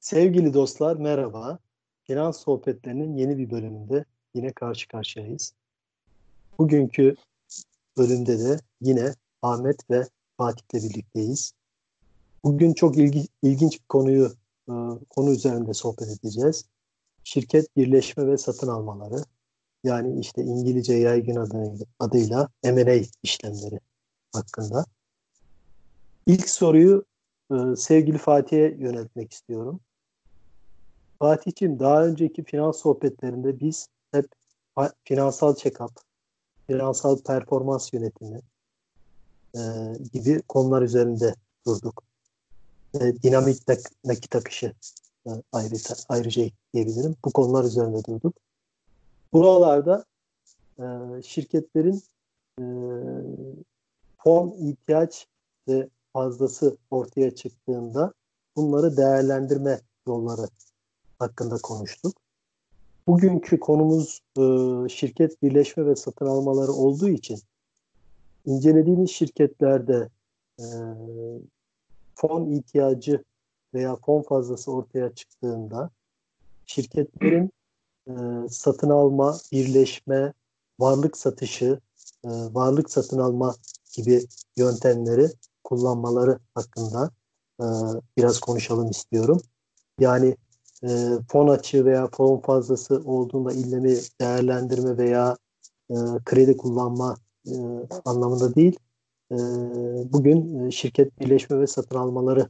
Sevgili dostlar merhaba. Finans sohbetlerinin yeni bir bölümünde yine karşı karşıyayız. Bugünkü bölümde de yine Ahmet ve Fatih'le birlikteyiz. Bugün çok ilgi, ilginç bir konuyu e, konu üzerinde sohbet edeceğiz. Şirket birleşme ve satın almaları. Yani işte İngilizce yaygın adıyla, adıyla M&A işlemleri hakkında. İlk soruyu e, sevgili Fatih'e yöneltmek istiyorum. Fatih'ciğim daha önceki finans sohbetlerinde biz hep finansal check-up, finansal performans yönetimi e, gibi konular üzerinde durduk. E, dinamik nak- nakit akışı e, ayrıca, ayrıca ekleyebilirim. Bu konular üzerinde durduk. Buralarda e, şirketlerin e, fon ihtiyaç ve fazlası ortaya çıktığında bunları değerlendirme yolları hakkında konuştuk. Bugünkü konumuz e, şirket birleşme ve satın almaları olduğu için incelediğimiz şirketlerde e, fon ihtiyacı veya fon fazlası ortaya çıktığında şirketlerin e, satın alma, birleşme, varlık satışı, varlık satın alma gibi yöntemleri kullanmaları hakkında biraz konuşalım istiyorum. Yani e, fon açığı veya fon fazlası olduğunda illemi değerlendirme veya e, kredi kullanma e, anlamında değil. E, bugün e, şirket birleşme ve satın almaları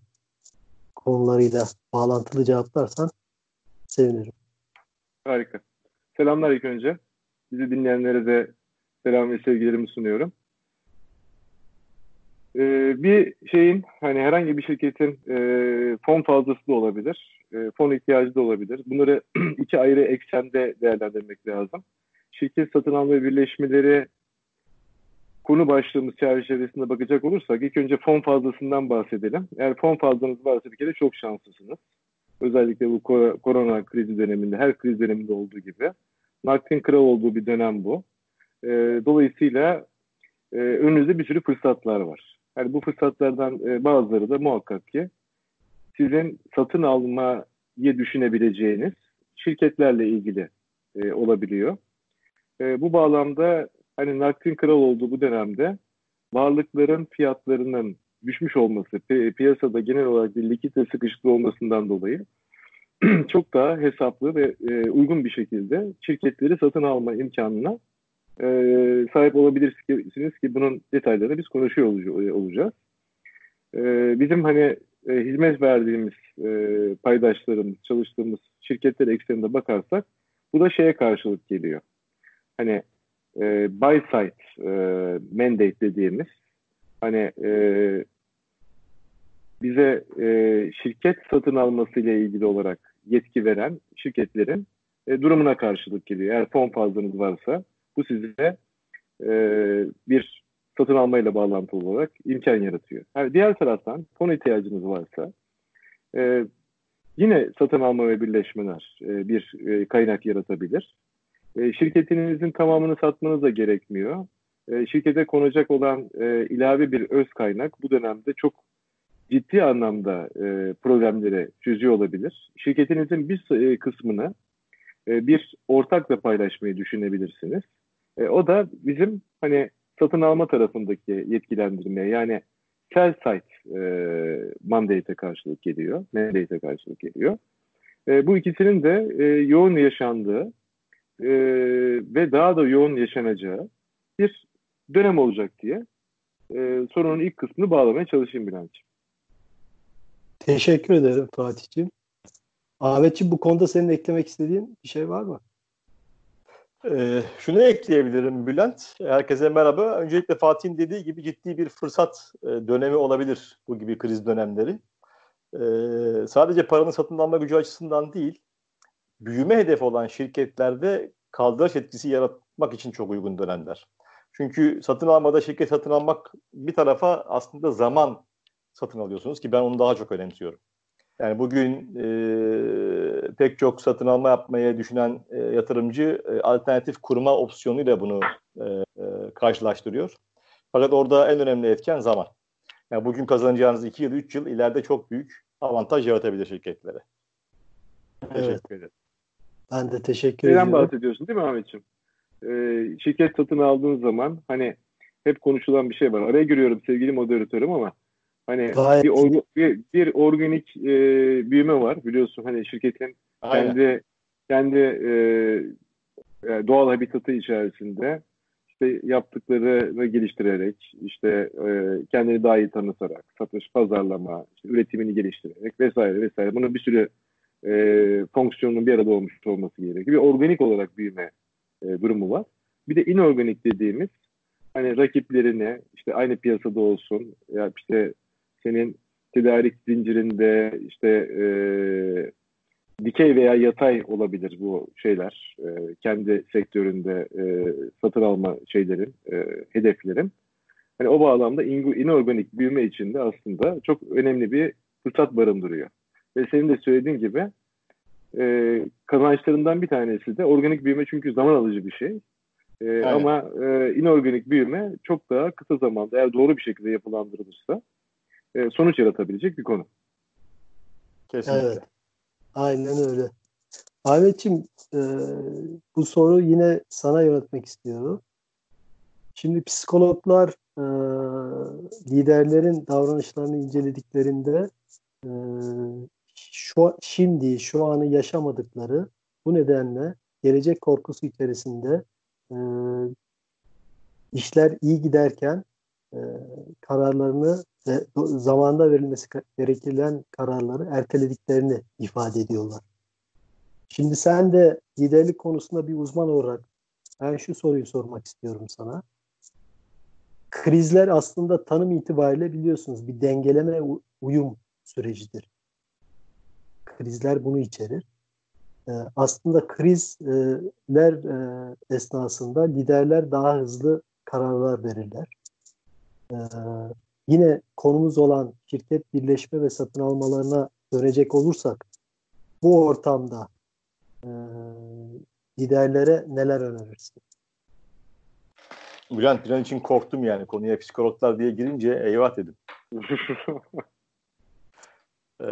konularıyla bağlantılı cevaplarsan sevinirim. Harika. Selamlar ilk önce. Bizi dinleyenlere de selam ve sevgilerimi sunuyorum. Ee, bir şeyin hani herhangi bir şirketin e, fon fazlası da olabilir, e, fon ihtiyacı da olabilir. Bunları iki ayrı eksende değerlendirmek lazım. Şirket satın alma birleşmeleri konu başlığımız çerçevesinde bakacak olursak ilk önce fon fazlasından bahsedelim. Eğer fon fazlanız varsa bir kere çok şanslısınız. Özellikle bu korona krizi döneminde, her kriz döneminde olduğu gibi. Nakdin kral olduğu bir dönem bu. E, dolayısıyla e, önünüzde bir sürü fırsatlar var. Yani bu fırsatlardan e, bazıları da muhakkak ki sizin satın almayı düşünebileceğiniz şirketlerle ilgili e, olabiliyor. E, bu bağlamda hani nakdin kral olduğu bu dönemde varlıkların fiyatlarının düşmüş olması, pi- piyasada genel olarak bir likite sıkışıklığı olmasından dolayı çok daha hesaplı ve e, uygun bir şekilde şirketleri satın alma imkanına e, sahip olabilirsiniz ki bunun detaylarını biz konuşuyor olacağız. E, bizim hani e, hizmet verdiğimiz e, paydaşlarımız, çalıştığımız şirketler ekseninde bakarsak bu da şeye karşılık geliyor. Hani e, buy side e, mandate dediğimiz hani e, bize e, şirket satın alması ile ilgili olarak yetki veren şirketlerin e, durumuna karşılık geliyor. Eğer fon fazlanız varsa bu size e, bir satın almayla bağlantılı olarak imkan yaratıyor. Yani diğer taraftan fon ihtiyacınız varsa e, yine satın alma ve birleşmeler e, bir e, kaynak yaratabilir. E, şirketinizin tamamını satmanız da gerekmiyor. E, şirkete konacak olan e, ilave bir öz kaynak bu dönemde çok ciddi anlamda e, problemleri çözüyor olabilir. Şirketinizin bir e, kısmını e, bir ortakla paylaşmayı düşünebilirsiniz. E, o da bizim hani satın alma tarafındaki yetkilendirmeye yani sell side e, mandate'e karşılık geliyor. Mandate'e karşılık geliyor. E, bu ikisinin de e, yoğun yaşandığı e, ve daha da yoğun yaşanacağı bir dönem olacak diye e, sorunun ilk kısmını bağlamaya çalışayım Bülent'ciğim. Teşekkür ederim Fatih'ciğim. Ahmetciğim bu konuda senin eklemek istediğin bir şey var mı? Ee, şunu ekleyebilirim Bülent. Herkese merhaba. Öncelikle Fatih'in dediği gibi ciddi bir fırsat e, dönemi olabilir bu gibi kriz dönemleri. Ee, sadece paranın satın alma gücü açısından değil, büyüme hedefi olan şirketlerde kaldıraç etkisi yaratmak için çok uygun dönemler. Çünkü satın almada şirket satın almak bir tarafa aslında zaman satın alıyorsunuz ki ben onu daha çok önemsiyorum. Yani bugün e, pek çok satın alma yapmaya düşünen e, yatırımcı e, alternatif kurma opsiyonuyla bunu e, e, karşılaştırıyor. Fakat orada en önemli etken zaman. Yani bugün kazanacağınız 2 yıl, 3 yıl ileride çok büyük avantaj yaratabilir şirketlere. Evet. Teşekkür ederim. Ben de teşekkür Neden ediyorum. bahsediyorsun değil mi Ahmetciğim? Ee, şirket satın aldığın zaman hani hep konuşulan bir şey var. Araya giriyorum sevgili moderatörüm ama hani Gayet bir, orga- bir, bir organik e, büyüme var biliyorsun hani şirketin Aynen. kendi kendi e, e, doğal habitatı içerisinde işte yaptıklarını geliştirerek işte e, kendini daha iyi tanıtarak satış, pazarlama, işte üretimini geliştirerek vesaire vesaire bunun bir sürü e, fonksiyonun bir arada olmuş olması gerekiyor. Bir organik olarak büyüme e, durumu var. Bir de inorganik dediğimiz hani rakiplerini işte aynı piyasada olsun ya işte senin tedarik zincirinde işte e, dikey veya yatay olabilir bu şeyler. E, kendi sektöründe e, satın alma şeylerin, e, hedeflerin. Hani o bağlamda in- inorganik büyüme içinde aslında çok önemli bir fırsat barındırıyor. Ve senin de söylediğin gibi e, kazançlarından bir tanesi de organik büyüme çünkü zaman alıcı bir şey. E, ama e, inorganik büyüme çok daha kısa zamanda eğer doğru bir şekilde yapılandırılırsa e, sonuç yaratabilecek bir konu. Kesinlikle. Evet. Aynen öyle. Ahmetciğim e, bu soru yine sana yönetmek istiyorum. Şimdi psikologlar e, liderlerin davranışlarını incelediklerinde e, şu şimdi şu anı yaşamadıkları bu nedenle gelecek korkusu içerisinde e, işler iyi giderken e, kararlarını ve zamanda verilmesi gereken kararları ertelediklerini ifade ediyorlar. Şimdi sen de liderlik konusunda bir uzman olarak ben şu soruyu sormak istiyorum sana. Krizler aslında tanım itibariyle biliyorsunuz bir dengeleme uyum sürecidir. Krizler bunu içerir. Ee, aslında krizler e, esnasında liderler daha hızlı kararlar verirler. Ee, yine konumuz olan şirket birleşme ve satın almalarına dönecek olursak bu ortamda e, liderlere neler önerirsin? Bülent bir an için korktum yani konuya psikologlar diye girince eyvah dedim. Ee,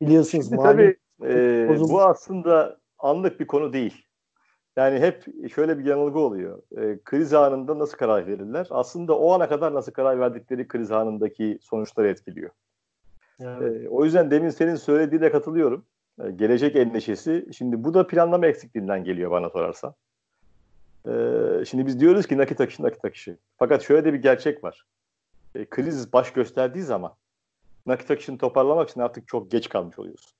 Biliyorsunuz tabii e, bu aslında anlık bir konu değil. Yani hep şöyle bir yanılgı oluyor. E, kriz anında nasıl karar verirler? Aslında o ana kadar nasıl karar verdikleri kriz anındaki sonuçları etkiliyor. Evet. E, o yüzden demin senin söylediğine katılıyorum. E, gelecek endişesi. Şimdi bu da planlama eksikliğinden geliyor bana sorarsan. E, şimdi biz diyoruz ki nakit akışı nakit akışı. Fakat şöyle de bir gerçek var. E, kriz baş gösterdiği zaman nakit akışını toparlamak için artık çok geç kalmış oluyorsun.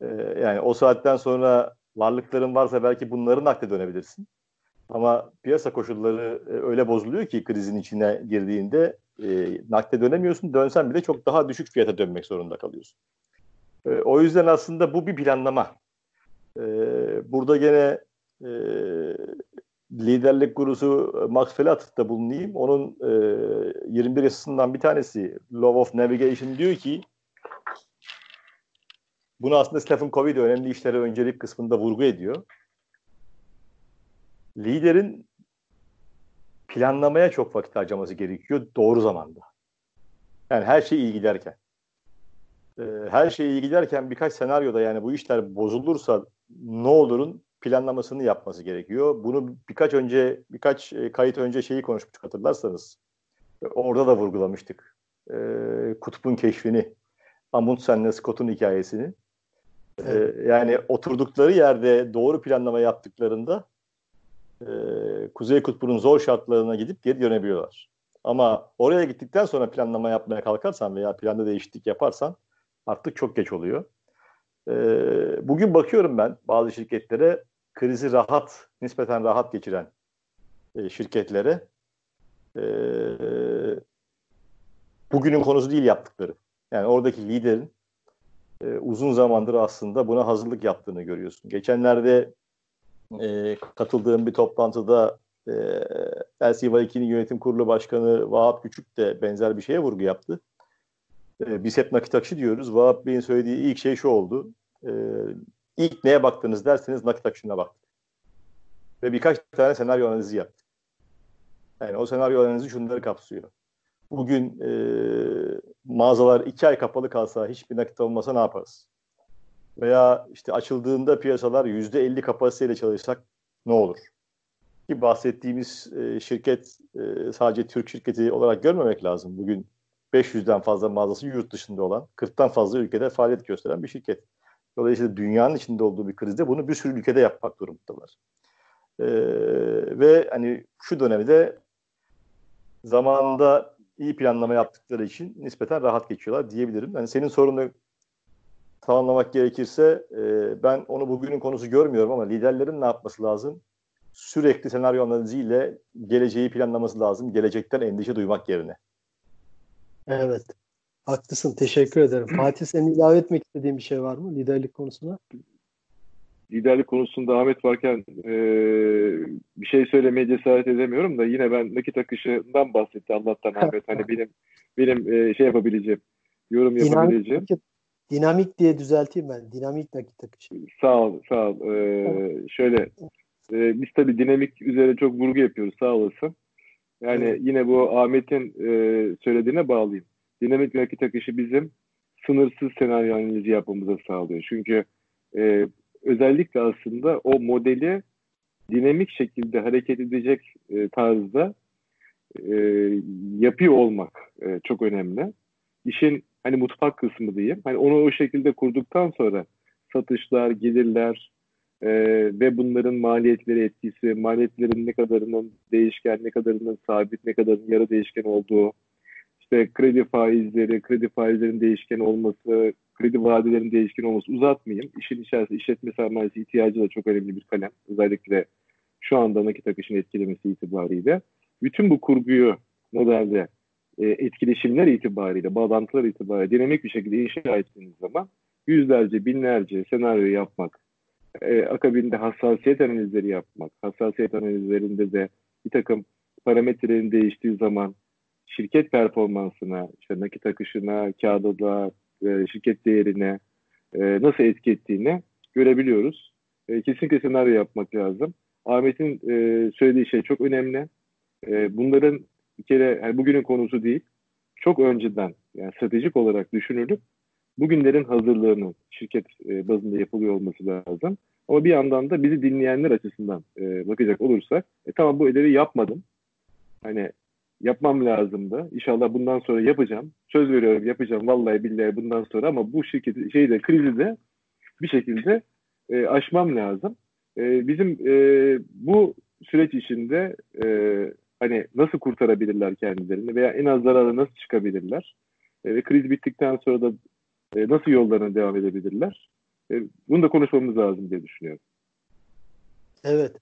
Ee, yani o saatten sonra varlıkların varsa belki bunları nakde dönebilirsin. Ama piyasa koşulları e, öyle bozuluyor ki krizin içine girdiğinde e, nakde dönemiyorsun. Dönsen bile çok daha düşük fiyata dönmek zorunda kalıyorsun. E, o yüzden aslında bu bir planlama. E, burada gene e, liderlik gurusu Max Fell'e bulunayım. Onun e, 21 yasasından bir tanesi Law of Navigation diyor ki bunu aslında Stephen Covey de önemli işlere öncelik kısmında vurgu ediyor. Liderin planlamaya çok vakit harcaması gerekiyor doğru zamanda. Yani her şey iyi giderken. Ee, her şey iyi giderken birkaç senaryoda yani bu işler bozulursa ne olurun planlamasını yapması gerekiyor. Bunu birkaç önce birkaç e, kayıt önce şeyi konuşmuştuk hatırlarsanız. Orada da vurgulamıştık. E, kutbun keşfini. Amundsen'le Scott'un hikayesini. E, yani oturdukları yerde doğru planlama yaptıklarında e, Kuzey Kutbu'nun zor şartlarına gidip geri dönebiliyorlar. Ama oraya gittikten sonra planlama yapmaya kalkarsan veya planda değişiklik yaparsan artık çok geç oluyor. E, bugün bakıyorum ben bazı şirketlere krizi rahat, nispeten rahat geçiren e, şirketlere e, bugünün konusu değil yaptıkları. Yani oradaki liderin e, uzun zamandır aslında buna hazırlık yaptığını görüyorsun. Geçenlerde e, katıldığım bir toplantıda e, LCY2'nin yönetim kurulu başkanı Vahap Küçük de benzer bir şeye vurgu yaptı. E, biz hep nakit akışı diyoruz. Vahap Bey'in söylediği ilk şey şu oldu. E, ilk neye baktınız derseniz nakit akışına baktık. Ve birkaç tane senaryo analizi yaptık. Yani o senaryo analizi şunları kapsıyor. Bugün e, mağazalar iki ay kapalı kalsa hiçbir nakit olmasa ne yaparız? veya işte açıldığında piyasalar yüzde 50 kapasiteyle çalışsak ne olur? Ki bahsettiğimiz e, şirket e, sadece Türk şirketi olarak görmemek lazım. Bugün 500'den fazla mağazası yurt dışında olan, 40'tan fazla ülkede faaliyet gösteren bir şirket. Dolayısıyla dünyanın içinde olduğu bir krizde bunu bir sürü ülkede yapmak durumundalar. Ee, ve hani şu dönemde zamanında iyi planlama yaptıkları için nispeten rahat geçiyorlar diyebilirim. Yani senin sorunu tamamlamak gerekirse e, ben onu bugünün konusu görmüyorum ama liderlerin ne yapması lazım? Sürekli senaryo analiziyle geleceği planlaması lazım. Gelecekten endişe duymak yerine. Evet. Haklısın. Teşekkür ederim. Fatih senin ilave etmek istediğin bir şey var mı liderlik konusuna? Liderlik konusunda Ahmet varken e, bir şey söylemeye cesaret edemiyorum da yine ben nakit akışından bahsetti Allah'tan Ahmet. hani benim benim e, şey yapabileceğim, yorum yapabileceğim. Dinamik, dinamik diye düzelteyim ben. Dinamik nakit akışı. Sağ ol, sağ ol. Ee, şöyle, e, biz tabii dinamik üzerine çok vurgu yapıyoruz. Sağ olasın. Yani evet. yine bu Ahmet'in e, söylediğine bağlayayım dinamik nakit akışı bizim sınırsız senaryo analizi yapmamıza sağlıyor. Çünkü e, özellikle aslında o modeli dinamik şekilde hareket edecek e, tarzda e, yapıyor olmak e, çok önemli. İşin hani mutfak kısmı diyeyim. Hani onu o şekilde kurduktan sonra satışlar, gelirler e, ve bunların maliyetleri etkisi, maliyetlerin ne kadarının değişken, ne kadarının sabit, ne kadarının yarı değişken olduğu, işte kredi faizleri, kredi faizlerin değişken olması, kredi vadelerinin değişken olması uzatmayayım. İşin içerisinde işletme sermayesi ihtiyacı da çok önemli bir kalem. Özellikle şu anda nakit akışını etkilemesi itibariyle. Bütün bu kurguyu modelde e, etkileşimler itibariyle, bağlantılar itibariyle dinamik bir şekilde inşa ettiğiniz zaman yüzlerce, binlerce senaryo yapmak, e, akabinde hassasiyet analizleri yapmak, hassasiyet analizlerinde de bir takım parametrelerin değiştiği zaman şirket performansına, işte nakit akışına, kağıda, e, şirket değerine e, nasıl etki ettiğini görebiliyoruz. E, kesinlikle senaryo yapmak lazım. Ahmet'in e, söylediği şey çok önemli. E, bunların bir kere yani bugünün konusu değil, çok önceden yani stratejik olarak düşünülüp bugünlerin hazırlığının şirket bazında yapılıyor olması lazım. Ama bir yandan da bizi dinleyenler açısından bakacak olursak, e, tamam bu ödevi yapmadım. Hani yapmam lazımdı. İnşallah bundan sonra yapacağım. Söz veriyorum yapacağım vallahi billahi bundan sonra ama bu şirketi şeyde krizi de bir şekilde e, aşmam lazım. E, bizim e, bu süreç içinde e, hani nasıl kurtarabilirler kendilerini veya en az zarara nasıl çıkabilirler e, ve kriz bittikten sonra da e, nasıl yollarına devam edebilirler? E, bunu da konuşmamız lazım diye düşünüyorum. Evet.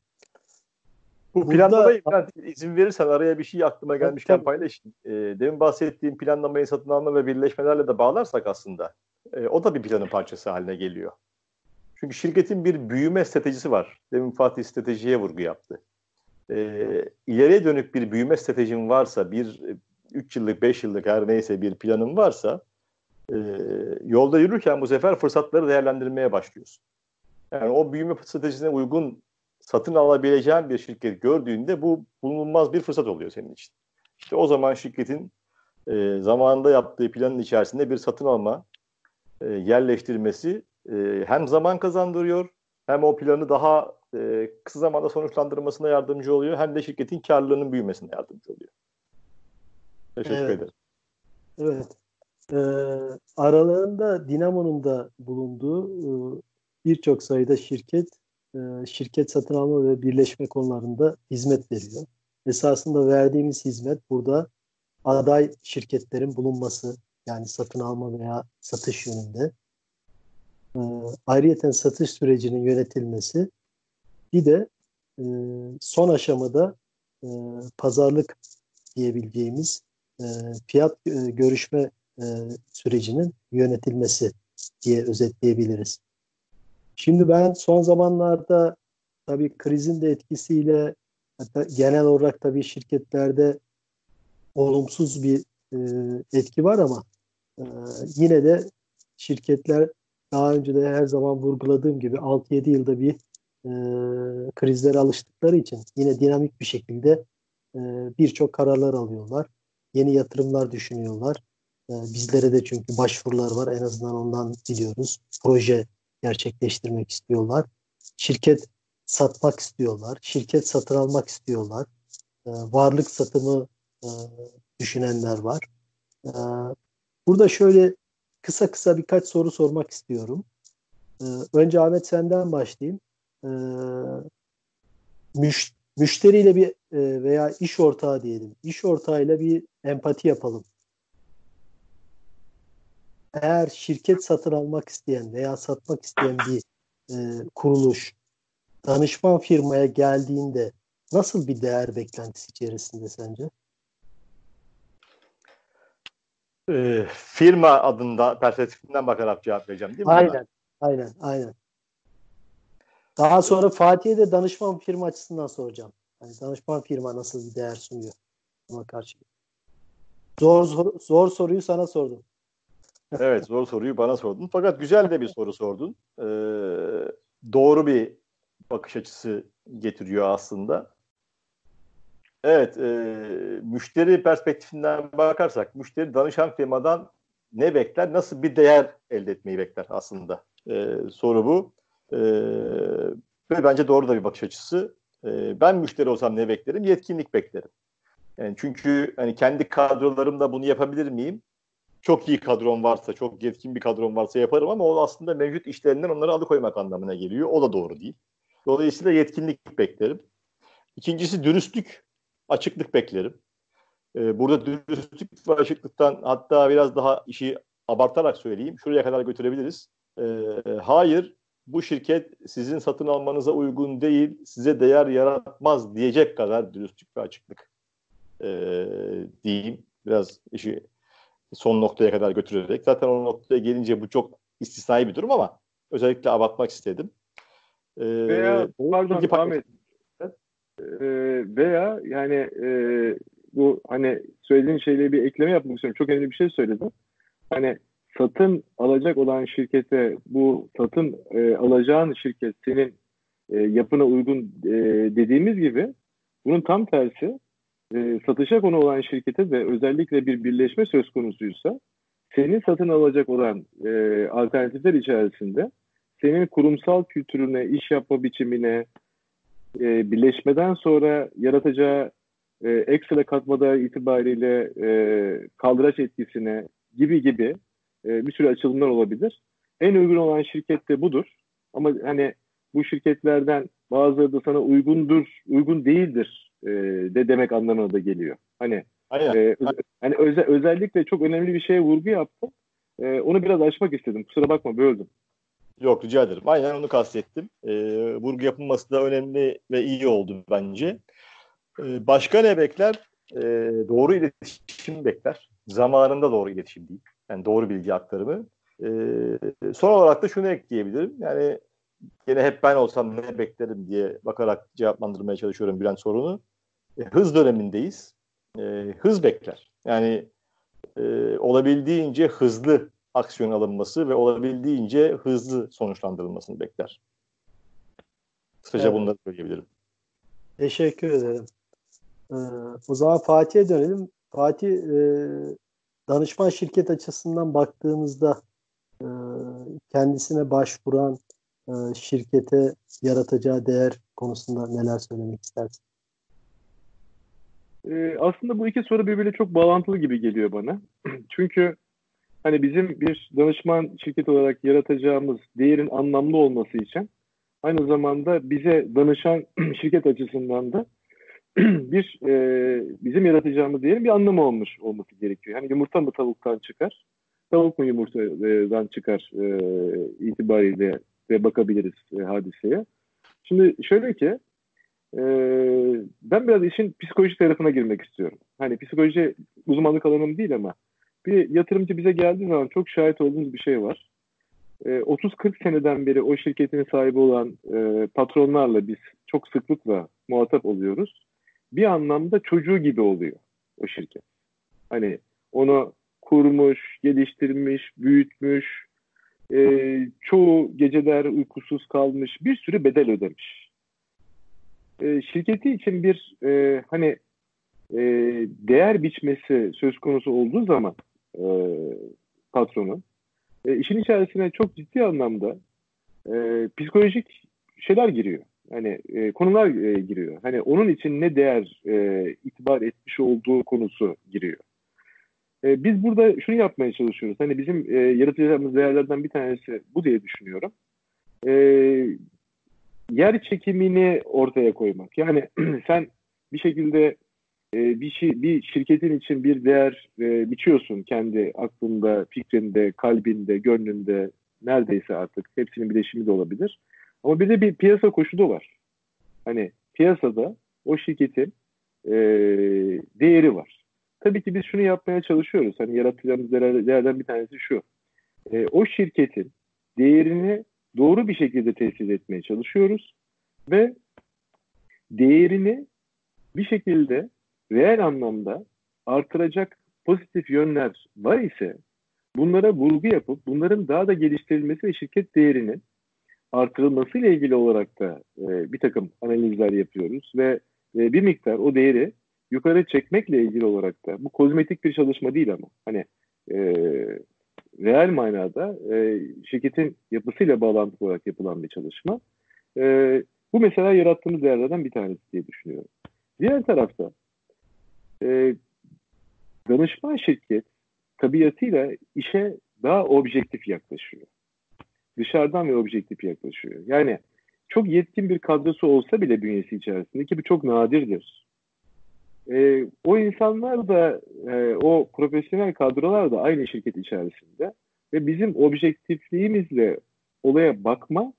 Bu planlamayı ben izin verirsen araya bir şey aklıma gelmişken tabii. paylaşayım. E, demin bahsettiğim planlamayı satın alma ve birleşmelerle de bağlarsak aslında e, o da bir planın parçası haline geliyor. Çünkü şirketin bir büyüme stratejisi var. Demin Fatih stratejiye vurgu yaptı. E, ileriye dönük bir büyüme stratejin varsa, bir 3 yıllık, 5 yıllık her neyse bir planın varsa e, yolda yürürken bu sefer fırsatları değerlendirmeye başlıyorsun. Yani o büyüme stratejisine uygun satın alabileceğin bir şirket gördüğünde bu bulunmaz bir fırsat oluyor senin için. İşte o zaman şirketin e, zamanında yaptığı planın içerisinde bir satın alma e, yerleştirmesi e, hem zaman kazandırıyor hem o planı daha e, kısa zamanda sonuçlandırmasına yardımcı oluyor hem de şirketin karlılığının büyümesine yardımcı oluyor. Teşekkür evet. ederim. Evet. Ee, aralarında Dinamo'nun da bulunduğu e, birçok sayıda şirket e, şirket satın alma ve birleşme konularında hizmet veriyor. Esasında verdiğimiz hizmet burada aday şirketlerin bulunması yani satın alma veya satış yönünde. E, satış sürecinin yönetilmesi bir de e, son aşamada e, pazarlık diyebileceğimiz fiyat görüşme sürecinin yönetilmesi diye özetleyebiliriz. Şimdi ben son zamanlarda tabii krizin de etkisiyle hatta genel olarak tabii şirketlerde olumsuz bir e, etki var ama e, yine de şirketler daha önce de her zaman vurguladığım gibi 6-7 yılda bir e, krizlere alıştıkları için yine dinamik bir şekilde e, birçok kararlar alıyorlar. Yeni yatırımlar düşünüyorlar. E, bizlere de çünkü başvurular var en azından ondan biliyoruz. Proje gerçekleştirmek istiyorlar. Şirket satmak istiyorlar. Şirket satın almak istiyorlar. E, varlık satımı e, düşünenler var. E, burada şöyle kısa kısa birkaç soru sormak istiyorum. E, önce Ahmet senden başlayayım. E, müş, müşteriyle bir e, veya iş ortağı diyelim. İş ortağıyla bir empati yapalım. Eğer şirket satın almak isteyen veya satmak isteyen bir e, kuruluş danışman firmaya geldiğinde nasıl bir değer beklentisi içerisinde sence? E, firma adında perspektifinden bakarak cevap vereceğim değil mi? Aynen, buna? aynen, aynen. Daha sonra Fatih'e de danışman firma açısından soracağım. Yani danışman firma nasıl bir değer sunuyor buna karşı. Zor, zor, zor soruyu sana sordum. Evet zor soruyu bana sordun. Fakat güzel de bir soru sordun. Ee, doğru bir bakış açısı getiriyor aslında. Evet, e, müşteri perspektifinden bakarsak, müşteri danışan firmadan ne bekler, nasıl bir değer elde etmeyi bekler aslında. E, soru bu. E, ve bence doğru da bir bakış açısı. E, ben müşteri olsam ne beklerim? Yetkinlik beklerim. Yani çünkü hani kendi kadrolarımda bunu yapabilir miyim? Çok iyi kadron varsa, çok yetkin bir kadron varsa yaparım ama o aslında mevcut işlerinden onları alıkoymak anlamına geliyor. O da doğru değil. Dolayısıyla yetkinlik beklerim. İkincisi dürüstlük, açıklık beklerim. Ee, burada dürüstlük ve açıklıktan hatta biraz daha işi abartarak söyleyeyim. Şuraya kadar götürebiliriz. Ee, hayır, bu şirket sizin satın almanıza uygun değil, size değer yaratmaz diyecek kadar dürüstlük ve açıklık ee, diyeyim. Biraz işi son noktaya kadar götürerek. Zaten o noktaya gelince bu çok istisnai bir durum ama özellikle abartmak istedim. Ee, veya pardon Ahmet ee, veya yani e, bu hani söylediğin şeyle bir ekleme yapmak istiyorum. Çok önemli bir şey söyledim. Hani satın alacak olan şirkete bu satın e, alacağın şirket senin e, yapına uygun e, dediğimiz gibi bunun tam tersi e, satışa konu olan şirkete de özellikle bir birleşme söz konusuysa senin satın alacak olan e, alternatifler içerisinde senin kurumsal kültürüne, iş yapma biçimine, e, birleşmeden sonra yaratacağı e, ekstra katmada itibariyle e, kaldıraç etkisine gibi gibi e, bir sürü açılımlar olabilir. En uygun olan şirket de budur. Ama hani bu şirketlerden bazıları da sana uygundur, uygun değildir e, de demek anlamına da geliyor. Hani Aynen. E, hani öze, özellikle çok önemli bir şeye vurgu yaptım. E, onu biraz açmak istedim. Kusura bakma böldüm. Yok rica ederim. Aynen onu kastettim. E, vurgu yapılması da önemli ve iyi oldu bence. E, başka ne bekler? E, doğru iletişim bekler. Zamanında doğru iletişim değil. Yani doğru bilgi aktarımı. E, son olarak da şunu ekleyebilirim. Yani yine hep ben olsam ne beklerim diye bakarak cevaplandırmaya çalışıyorum Bülent sorunu. E, hız dönemindeyiz. E, hız bekler. Yani e, olabildiğince hızlı aksiyon alınması ve olabildiğince hızlı sonuçlandırılmasını bekler. Kısaca evet. bunları söyleyebilirim. Teşekkür ederim. Ee, o zaman Fatih'e dönelim. Fatih e, danışman şirket açısından baktığımızda e, kendisine başvuran e, şirkete yaratacağı değer konusunda neler söylemek istersin? Ee, aslında bu iki soru birbiriyle çok bağlantılı gibi geliyor bana. Çünkü hani bizim bir danışman şirket olarak yaratacağımız değerin anlamlı olması için aynı zamanda bize danışan şirket açısından da bir e, bizim yaratacağımız değerin bir anlamı olmuş olması gerekiyor. Hani yumurta mı tavuktan çıkar, tavuk mu yumurtadan çıkar e, itibariyle ve bakabiliriz e, hadiseye. Şimdi şöyle ki e, ben biraz işin psikoloji tarafına girmek istiyorum. Hani psikoloji uzmanlık alanım değil ama bir yatırımcı bize geldiği zaman çok şahit olduğumuz bir şey var. E, ee, 30-40 seneden beri o şirketin sahibi olan e, patronlarla biz çok sıklıkla muhatap oluyoruz. Bir anlamda çocuğu gibi oluyor o şirket. Hani onu kurmuş, geliştirmiş, büyütmüş, e, çoğu geceler uykusuz kalmış, bir sürü bedel ödemiş. E, şirketi için bir e, hani e, değer biçmesi söz konusu olduğu zaman e, patronu. E, işin içerisine çok ciddi anlamda e, psikolojik şeyler giriyor. Hani e, konular e, giriyor. Hani onun için ne değer e, itibar etmiş olduğu konusu giriyor. E, biz burada şunu yapmaya çalışıyoruz. Hani bizim e, yaratacağımız değerlerden bir tanesi bu diye düşünüyorum. E, yer çekimini ortaya koymak. Yani sen bir şekilde e, bir şey bir şirketin için bir değer e, biçiyorsun kendi aklında, fikrinde, kalbinde, gönlünde neredeyse artık hepsinin bileşimi de olabilir. Ama bir de bir piyasa koşulu var. Hani piyasada o şirketin e, değeri var. Tabii ki biz şunu yapmaya çalışıyoruz. Hani yaratacağımız değerlerden bir tanesi şu. E, o şirketin değerini doğru bir şekilde tesis etmeye çalışıyoruz ve değerini bir şekilde reel anlamda artıracak pozitif yönler var ise bunlara vurgu yapıp bunların daha da geliştirilmesi ve şirket değerinin artırılması ile ilgili olarak da e, bir takım analizler yapıyoruz ve e, bir miktar o değeri yukarı çekmekle ilgili olarak da bu kozmetik bir çalışma değil ama hani e, reel manada e, şirketin yapısıyla bağlantılı olarak yapılan bir çalışma. E, bu mesela yarattığımız değerlerden bir tanesi diye düşünüyorum. Diğer tarafta e, danışman şirket tabiatıyla işe daha objektif yaklaşıyor. Dışarıdan ve objektif yaklaşıyor. Yani çok yetkin bir kadrosu olsa bile bünyesi içerisinde ki bu çok nadirdir. E, o insanlar da e, o profesyonel kadrolar da aynı şirket içerisinde ve bizim objektifliğimizle olaya bakma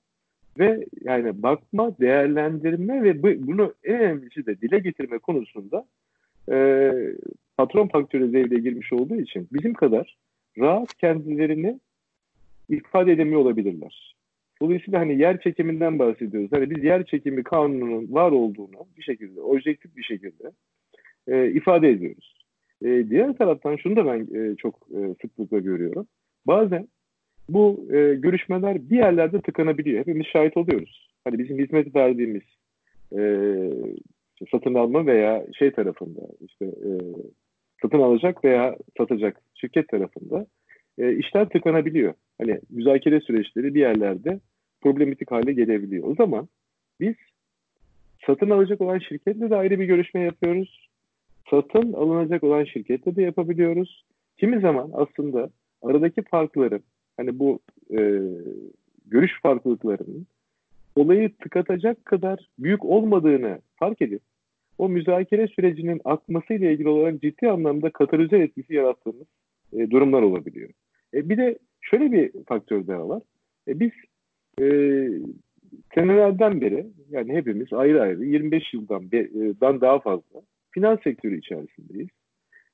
ve yani bakma, değerlendirme ve bu, bunu en önemlisi de dile getirme konusunda e, patron faktörü devreye girmiş olduğu için bizim kadar rahat kendilerini ifade edemiyor olabilirler. Dolayısıyla hani yer çekiminden bahsediyoruz. Hani biz yer çekimi kanununun var olduğunu bir şekilde, objektif bir şekilde e, ifade ediyoruz. E, diğer taraftan şunu da ben e, çok e, sıklıkla görüyorum. Bazen bu e, görüşmeler bir yerlerde tıkanabiliyor. Hepimiz şahit oluyoruz. Hani bizim hizmet verdiğimiz e, satın alma veya şey tarafında işte e, satın alacak veya satacak şirket tarafında e, işler tıkanabiliyor. Hani müzakere süreçleri bir yerlerde problematik hale gelebiliyor. O zaman biz satın alacak olan şirketle de ayrı bir görüşme yapıyoruz. Satın alınacak olan şirketle de yapabiliyoruz. Kimi zaman aslında aradaki farkları hani bu e, görüş farklılıklarının olayı tıkatacak kadar büyük olmadığını fark edip o müzakere sürecinin akmasıyla ilgili olarak ciddi anlamda katalize etkisi yarattığımız e, durumlar olabiliyor. E, bir de şöyle bir faktör daha var. E, biz e, senelerden beri yani hepimiz ayrı ayrı 25 yıldan e, dan daha fazla finans sektörü içerisindeyiz.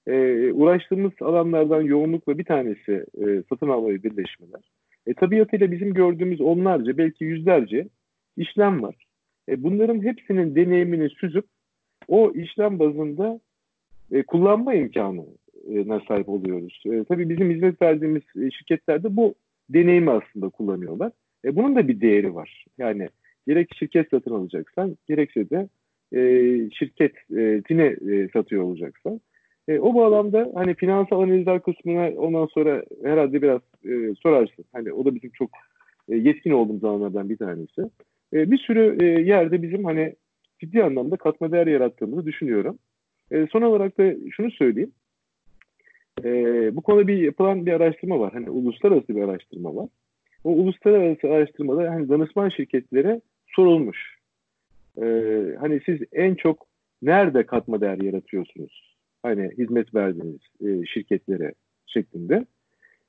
E, uğraştığımız alanlardan yoğunlukla bir tanesi e, satın alma ve birleşmeler. E, tabiatıyla bizim gördüğümüz onlarca belki yüzlerce işlem var. E, bunların hepsinin deneyimini süzüp o işlem bazında e, kullanma imkanına sahip oluyoruz. E, tabii bizim hizmet verdiğimiz e, şirketlerde bu deneyimi aslında kullanıyorlar. E, bunun da bir değeri var. Yani gerek şirket satın alacaksan gerekse de e, şirketine e, satıyor olacaksan. E, o bağlamda hani finansal analizler kısmına ondan sonra herhalde biraz e, sorarsın. Hani o da bizim çok e, yetkin olduğumuz alanlardan bir tanesi. E, bir sürü e, yerde bizim hani ciddi anlamda katma değer yarattığımızı düşünüyorum. E, son olarak da şunu söyleyeyim. E, bu konuda bir yapılan bir araştırma var. Hani uluslararası bir araştırma var. O uluslararası araştırmada hani danışman şirketlere sorulmuş. E, hani siz en çok nerede katma değer yaratıyorsunuz? Hani hizmet verdiğiniz e, şirketlere şeklinde.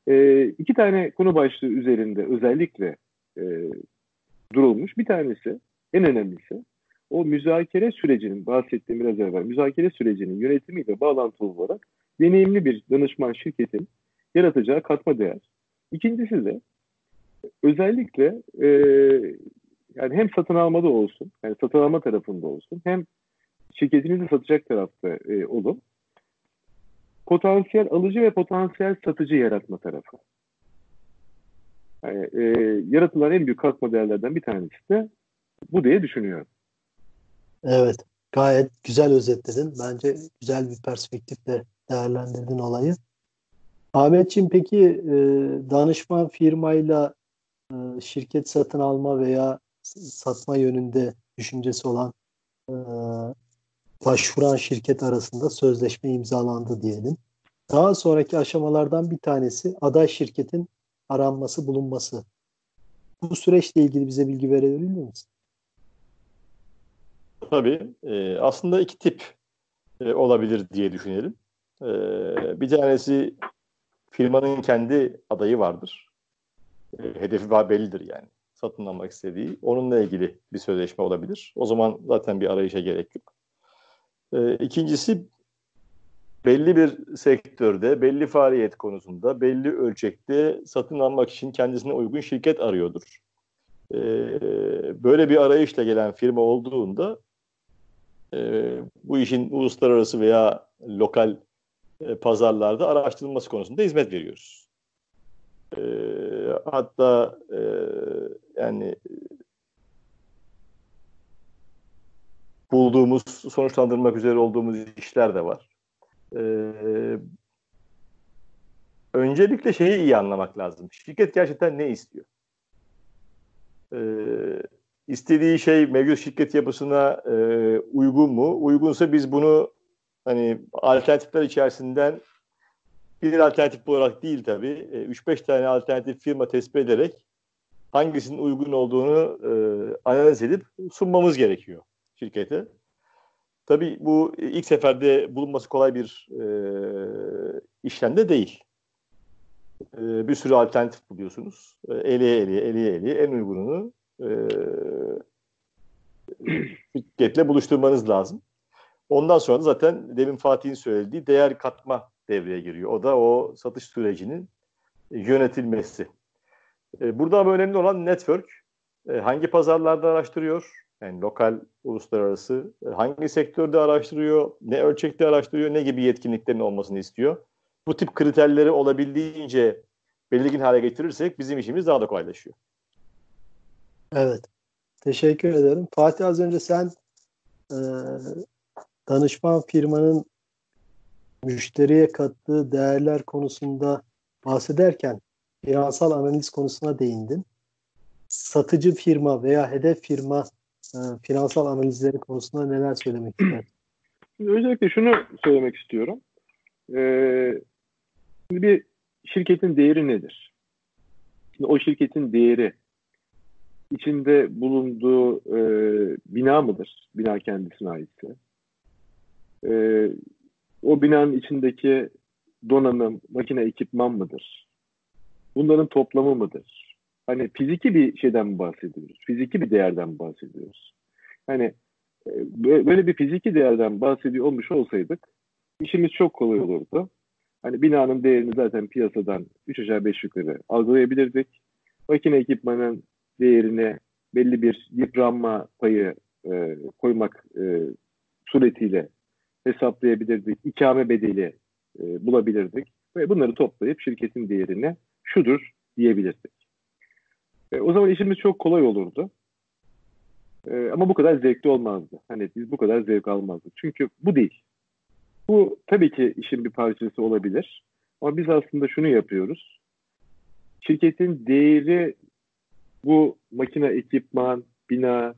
E, iki tane konu başlığı üzerinde özellikle e, durulmuş. Bir tanesi en önemlisi o müzakere sürecinin bahsettiğim biraz evvel müzakere sürecinin yönetimiyle bağlantılı olarak deneyimli bir danışman şirketin yaratacağı katma değer. İkincisi de özellikle e, yani hem satın almada olsun, yani satın alma tarafında olsun, hem şirketinizi satacak tarafta e, olun. Potansiyel alıcı ve potansiyel satıcı yaratma tarafı. Yani, e, yaratılan en büyük katma değerlerden bir tanesi de bu diye düşünüyorum. Evet. Gayet güzel özetledin. Bence güzel bir perspektifle değerlendirdin olayı. Ahmetciğim peki e, danışman firmayla e, şirket satın alma veya satma yönünde düşüncesi olan e, başvuran şirket arasında sözleşme imzalandı diyelim. Daha sonraki aşamalardan bir tanesi aday şirketin aranması, bulunması. Bu süreçle ilgili bize bilgi verebilir misin? Tabii. E, aslında iki tip e, olabilir diye düşünelim. E, bir tanesi firmanın kendi adayı vardır. E, hedefi bellidir yani. Satın almak istediği. Onunla ilgili bir sözleşme olabilir. O zaman zaten bir arayışa gerek yok. E, ikincisi belli bir sektörde, belli faaliyet konusunda, belli ölçekte satın almak için kendisine uygun şirket arıyordur. E, böyle bir arayışla gelen firma olduğunda e, bu işin uluslararası veya lokal e, pazarlarda araştırılması konusunda hizmet veriyoruz. E, hatta e, yani bulduğumuz, sonuçlandırmak üzere olduğumuz işler de var. E, öncelikle şeyi iyi anlamak lazım. Şirket gerçekten ne istiyor? E, istediği şey mevcut şirket yapısına e, uygun mu? Uygunsa biz bunu hani alternatifler içerisinden bir alternatif olarak değil tabii. 3-5 e, tane alternatif firma tespit ederek hangisinin uygun olduğunu e, analiz edip sunmamız gerekiyor şirkete. Tabii bu ilk seferde bulunması kolay bir e, işlem de değil. Bir sürü alternatif buluyorsunuz. E, eleye eleye eleye eleye en uygununu e, şirketle buluşturmanız lazım. Ondan sonra da zaten demin Fatih'in söylediği değer katma devreye giriyor. O da o satış sürecinin yönetilmesi. E, burada ama önemli olan network. E, hangi pazarlarda araştırıyor? Yani lokal, uluslararası. E, hangi sektörde araştırıyor? Ne ölçekte araştırıyor? Ne gibi yetkinliklerin olmasını istiyor? Bu tip kriterleri olabildiğince belirgin hale getirirsek bizim işimiz daha da kolaylaşıyor. Evet. Teşekkür ederim. Fatih az önce sen e, danışman firmanın müşteriye kattığı değerler konusunda bahsederken finansal analiz konusuna değindin. Satıcı firma veya hedef firma e, finansal analizleri konusunda neler söylemek istersin? Özellikle şunu söylemek istiyorum. Ee, bir şirketin değeri nedir? Şimdi o şirketin değeri içinde bulunduğu e, bina mıdır? Bina kendisine aitse. E, o binanın içindeki donanım, makine, ekipman mıdır? Bunların toplamı mıdır? Hani fiziki bir şeyden mi bahsediyoruz? Fiziki bir değerden mi bahsediyoruz? Hani e, böyle bir fiziki değerden bahsediyor olmuş olsaydık işimiz çok kolay olurdu. Hani binanın değerini zaten piyasadan 3 aşağı 5 yukarı algılayabilirdik. Makine ekipmanın değerine belli bir yıpranma payı e, koymak e, suretiyle hesaplayabilirdik. İkame bedeli e, bulabilirdik. Ve bunları toplayıp şirketin değerine şudur diyebilirdik. E, o zaman işimiz çok kolay olurdu. E, ama bu kadar zevkli olmazdı. Hani biz bu kadar zevk almazdık. Çünkü bu değil. Bu tabii ki işin bir parçası olabilir. Ama biz aslında şunu yapıyoruz. Şirketin değeri bu makine, ekipman, bina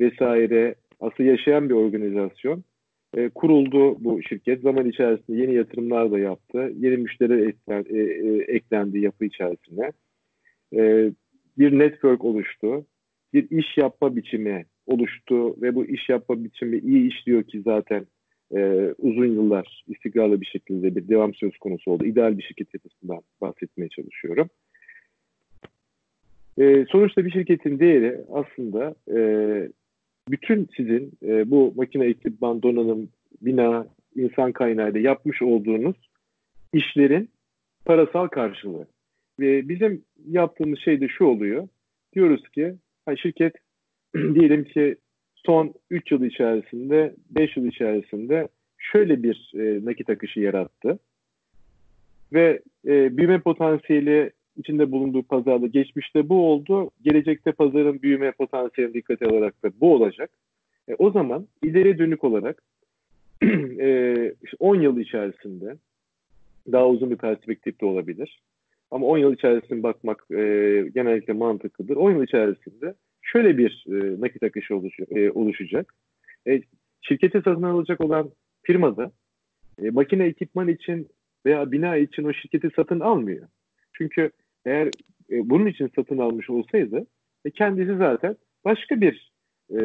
vesaire aslında yaşayan bir organizasyon. E, kuruldu bu şirket. Zaman içerisinde yeni yatırımlar da yaptı. Yeni müşteri eklen, e, e, eklendi yapı içerisine. E, bir network oluştu. Bir iş yapma biçimi oluştu ve bu iş yapma biçimi iyi işliyor ki zaten e, uzun yıllar istikrarlı bir şekilde bir devam söz konusu oldu. İdeal bir şirket yapısından bahsetmeye çalışıyorum. E, sonuçta bir şirketin değeri aslında e, bütün sizin e, bu makine ekipman, donanım, bina, insan kaynağıyla yapmış olduğunuz işlerin parasal karşılığı. Ve bizim yaptığımız şey de şu oluyor. Diyoruz ki ha, şirket diyelim ki son 3 yıl içerisinde, 5 yıl içerisinde şöyle bir e, nakit akışı yarattı. Ve e, büyüme potansiyeli içinde bulunduğu pazarda geçmişte bu oldu. Gelecekte pazarın büyüme potansiyelini dikkate alarak da bu olacak. E, o zaman ileri dönük olarak e, 10 yıl içerisinde daha uzun bir perspektifte olabilir. ama 10 yıl içerisinde bakmak e, genellikle mantıklıdır. 10 yıl içerisinde şöyle bir e, nakit akışı oluş, e, oluşacak. E, şirkete satın alacak olan firmada e, makine ekipman için veya bina için o şirketi satın almıyor. Çünkü eğer e, bunun için satın almış olsaydı e, kendisi zaten başka bir e,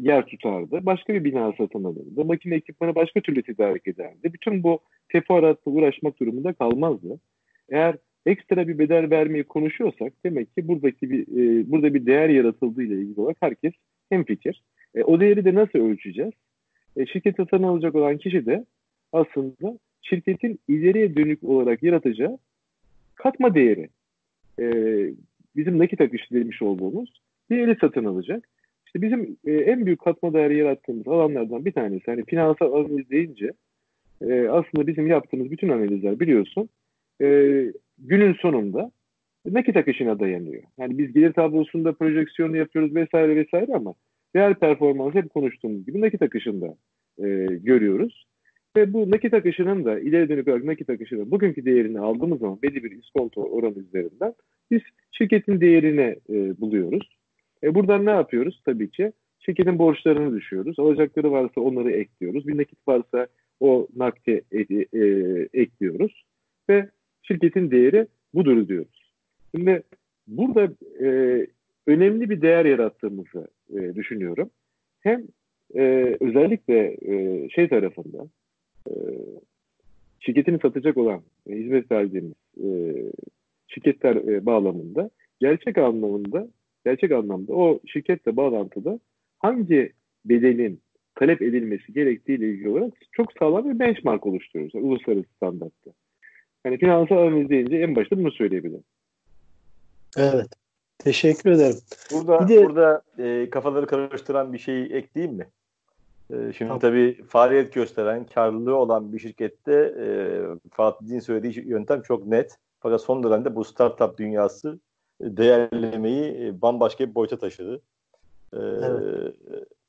yer tutardı. Başka bir bina satın alırdı. Makine ekipmanı başka türlü tedarik ederdi. Bütün bu teferruatla uğraşmak durumunda kalmazdı. Eğer ekstra bir bedel vermeyi konuşuyorsak demek ki buradaki bir e, burada bir değer yaratıldığı ile ilgili olarak herkes hemfikir. E, o değeri de nasıl ölçeceğiz? E, şirket satın alacak olan kişi de aslında şirketin ileriye dönük olarak yaratacağı katma değeri e, bizim nakit akışı demiş olduğumuz değeri satın alacak. İşte bizim e, en büyük katma değeri yarattığımız alanlardan bir tanesi hani finansal analiz deyince e, aslında bizim yaptığımız bütün analizler biliyorsun e, günün sonunda nakit akışına dayanıyor. Yani biz gelir tablosunda projeksiyonu yapıyoruz vesaire vesaire ama değer performans hep konuştuğumuz gibi nakit akışında e, görüyoruz. Ve bu nakit akışının da ileri dönük olarak nakit akışının bugünkü değerini aldığımız zaman belli bir iskonto oranı üzerinden biz şirketin değerini e, buluyoruz. E, buradan ne yapıyoruz? Tabii ki şirketin borçlarını düşüyoruz. Alacakları varsa onları ekliyoruz. Bir nakit varsa o nakdi e, e, ekliyoruz. Ve şirketin değeri budur diyoruz. Şimdi burada e, önemli bir değer yarattığımızı e, düşünüyorum. Hem e, özellikle e, şey tarafında e, şirketini satacak olan e, hizmet verdiğimiz e, şirketler e, bağlamında gerçek anlamında gerçek anlamda o şirketle bağlantıda hangi bedelin talep edilmesi gerektiği ile ilgili olarak çok sağlam bir benchmark oluşturuyoruz yani uluslararası standartta. Hani finansal analiz deyince en başta bunu söyleyebilirim. Evet. Teşekkür ederim. Burada bir de, burada e, kafaları karıştıran bir şey ekleyeyim mi? E, şimdi tamam. tabii faaliyet gösteren, karlılığı olan bir şirkette e, Fatih'in söylediği yöntem çok net. Fakat son dönemde bu startup dünyası değerlemeyi e, bambaşka bir boyuta taşıdı. E, evet.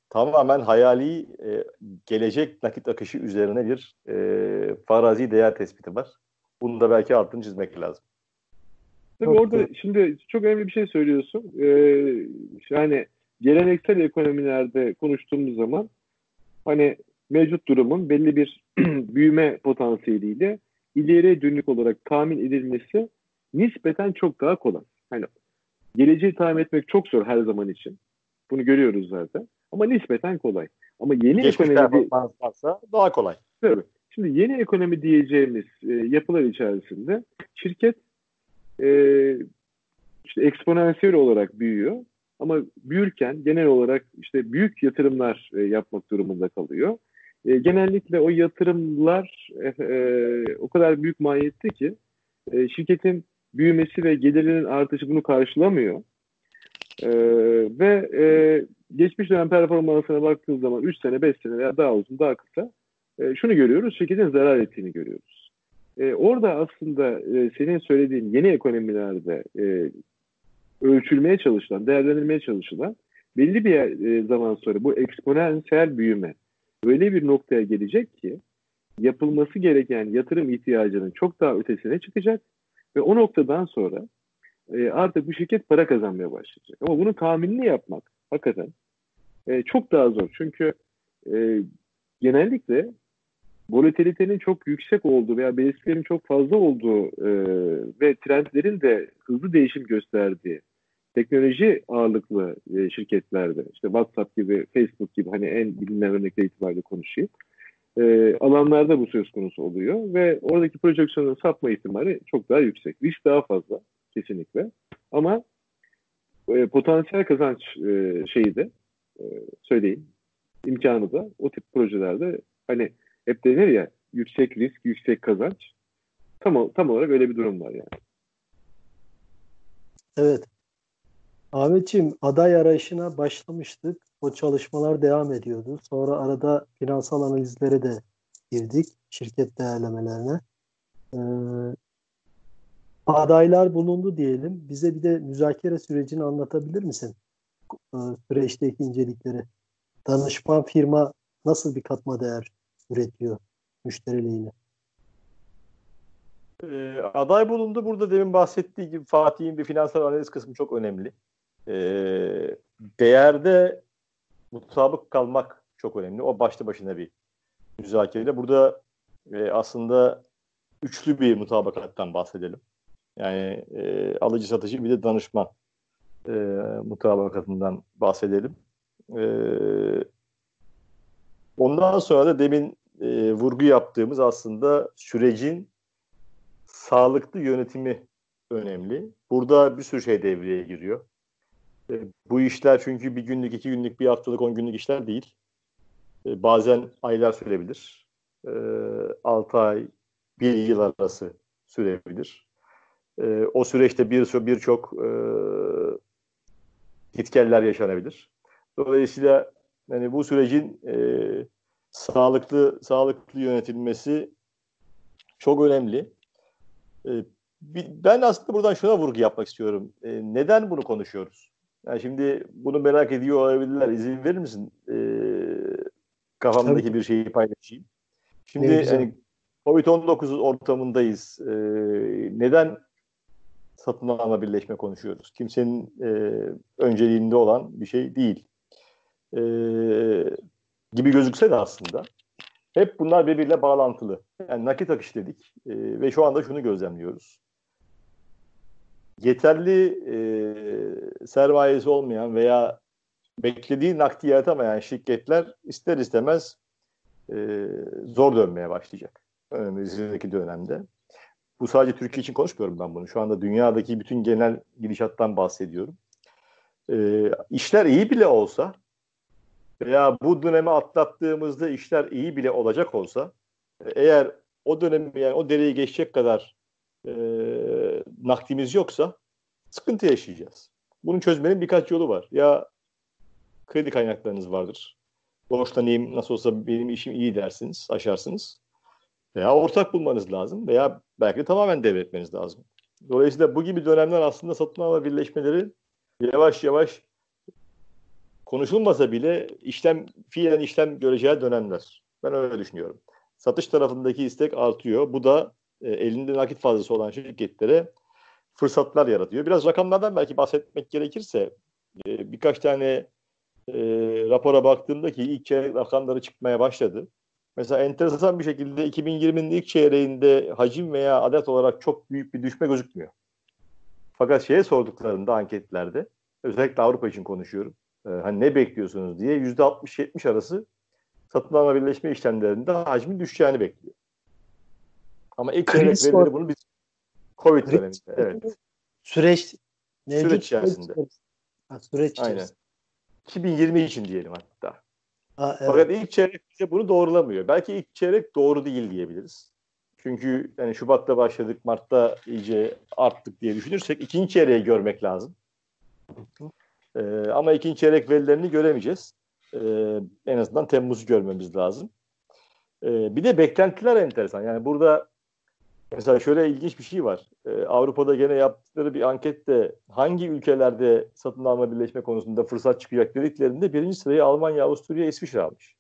Tamamen hayali e, gelecek nakit akışı üzerine bir e, farazi değer tespiti var. Bunu da belki altını çizmek lazım. Tabii çok orada şimdi çok önemli bir şey söylüyorsun. Ee, yani geleneksel ekonomilerde konuştuğumuz zaman hani mevcut durumun belli bir büyüme potansiyeliyle ileriye dönük olarak tahmin edilmesi nispeten çok daha kolay. Hani geleceği tahmin etmek çok zor her zaman için. Bunu görüyoruz zaten. Ama nispeten kolay. Ama yeni Geçmiş ekonomi varsa daha kolay. Tabii. Şimdi yeni ekonomi diyeceğimiz e, yapılar içerisinde şirket e, işte eksponansiyel olarak büyüyor. Ama büyürken genel olarak işte büyük yatırımlar e, yapmak durumunda kalıyor. E, genellikle o yatırımlar e, e, o kadar büyük maliyetli ki e, şirketin büyümesi ve gelirinin artışı bunu karşılamıyor. E, ve e, geçmiş dönem performansına baktığınız zaman 3 sene, 5 sene veya daha uzun, daha kısa e, şunu görüyoruz, şirketin zarar ettiğini görüyoruz. E, orada aslında e, senin söylediğin yeni ekonomilerde e, ölçülmeye çalışılan, değerlendirmeye çalışılan belli bir e, zaman sonra bu eksponansiyel büyüme öyle bir noktaya gelecek ki yapılması gereken yatırım ihtiyacının çok daha ötesine çıkacak ve o noktadan sonra e, artık bu şirket para kazanmaya başlayacak. Ama bunu tahminini yapmak hakikaten e, çok daha zor. Çünkü e, genellikle volatilitenin çok yüksek olduğu veya belirtilerin çok fazla olduğu e, ve trendlerin de hızlı değişim gösterdiği teknoloji ağırlıklı e, şirketlerde işte WhatsApp gibi, Facebook gibi hani en bilinen örnekler itibariyle konuşayım. E, alanlarda bu söz konusu oluyor ve oradaki projeksiyonun sapma ihtimali çok daha yüksek. Risk daha fazla kesinlikle. Ama e, potansiyel kazanç e, şeyi de e, söyleyeyim imkanı da o tip projelerde hani hep denir ya yüksek risk, yüksek kazanç. Tam, tam olarak öyle bir durum var yani. Evet. Ahmetciğim aday arayışına başlamıştık. O çalışmalar devam ediyordu. Sonra arada finansal analizlere de girdik. Şirket değerlemelerine. Ee, adaylar bulundu diyelim. Bize bir de müzakere sürecini anlatabilir misin? Ee, süreçteki incelikleri. Danışman firma nasıl bir katma değer üretiyor müşteri E, aday bulundu. Burada demin bahsettiği gibi Fatih'in bir finansal analiz kısmı çok önemli. E, değerde mutabık kalmak çok önemli. O başlı başına bir müzakerede. Burada e, aslında üçlü bir mutabakattan bahsedelim. Yani e, alıcı satıcı bir de danışman e, mutabakatından bahsedelim. E, ondan sonra da demin e, vurgu yaptığımız aslında sürecin sağlıklı yönetimi önemli. Burada bir sürü şey devreye giriyor. E, bu işler çünkü bir günlük, iki günlük, bir haftalık, on günlük işler değil. E, bazen aylar sürebilir. E, 6 ay, bir yıl arası sürebilir. E, o süreçte bir birçok e, gitgeller yaşanabilir. Dolayısıyla yani bu sürecin e, sağlıklı sağlıklı yönetilmesi çok önemli. E, ben aslında buradan şuna vurgu yapmak istiyorum. E, neden bunu konuşuyoruz? Yani şimdi bunu merak ediyor olabilirler. İzin verir misin? E, kafamdaki Tabii. bir şeyi paylaşayım. Şimdi hani Covid-19 ortamındayız. E, neden satın alma birleşme konuşuyoruz? Kimsenin e, önceliğinde olan bir şey değil. E, gibi gözükse de aslında hep bunlar birbiriyle bağlantılı. Yani nakit akış dedik e, ve şu anda şunu gözlemliyoruz. Yeterli e, sermayesi olmayan veya beklediği nakdi yaratamayan şirketler ister istemez e, zor dönmeye başlayacak önümüzdeki dönemde. Bu sadece Türkiye için konuşmuyorum ben bunu. Şu anda dünyadaki bütün genel gidişattan bahsediyorum. E, işler iyi bile olsa veya bu dönemi atlattığımızda işler iyi bile olacak olsa eğer o dönemi yani o dereyi geçecek kadar e, nakdimiz yoksa sıkıntı yaşayacağız. Bunu çözmenin birkaç yolu var. Ya kredi kaynaklarınız vardır. Borçlanayım nasıl olsa benim işim iyi dersiniz, aşarsınız. Veya ortak bulmanız lazım veya belki de tamamen devretmeniz lazım. Dolayısıyla bu gibi dönemler aslında satın alma birleşmeleri yavaş yavaş konuşulmasa bile işlem fiilen işlem göreceği dönemler. Ben öyle düşünüyorum. Satış tarafındaki istek artıyor. Bu da e, elinde nakit fazlası olan şirketlere fırsatlar yaratıyor. Biraz rakamlardan belki bahsetmek gerekirse e, birkaç tane e, rapora baktığımda ki ilk çeyrek rakamları çıkmaya başladı. Mesela enteresan bir şekilde 2020'nin ilk çeyreğinde hacim veya adet olarak çok büyük bir düşme gözükmüyor. Fakat şeye sorduklarında anketlerde özellikle Avrupa için konuşuyorum e, hani ne bekliyorsunuz diye yüzde 60-70 arası satın alma birleşme işlemlerinde hacmin düşeceğini bekliyor. Ama ilk çeyrek verileri bunu biz Covid döneminde. Evet. Süreç mevcut süreç içerisinde. Ha, süreç içerisinde. Aynen. 2020 için diyelim hatta. Ha, evet. Fakat ilk çeyrek bize bunu doğrulamıyor. Belki ilk çeyrek doğru değil diyebiliriz. Çünkü yani Şubat'ta başladık, Mart'ta iyice arttık diye düşünürsek ikinci çeyreği görmek lazım. E, ama ikinci çeyrek verilerini göremeyeceğiz. E, en azından Temmuz'u görmemiz lazım. E, bir de beklentiler enteresan. Yani burada mesela şöyle ilginç bir şey var. E, Avrupa'da gene yaptıkları bir ankette hangi ülkelerde satın alma birleşme konusunda fırsat çıkacak dediklerinde birinci sırayı Almanya, Avusturya, İsviçre almış.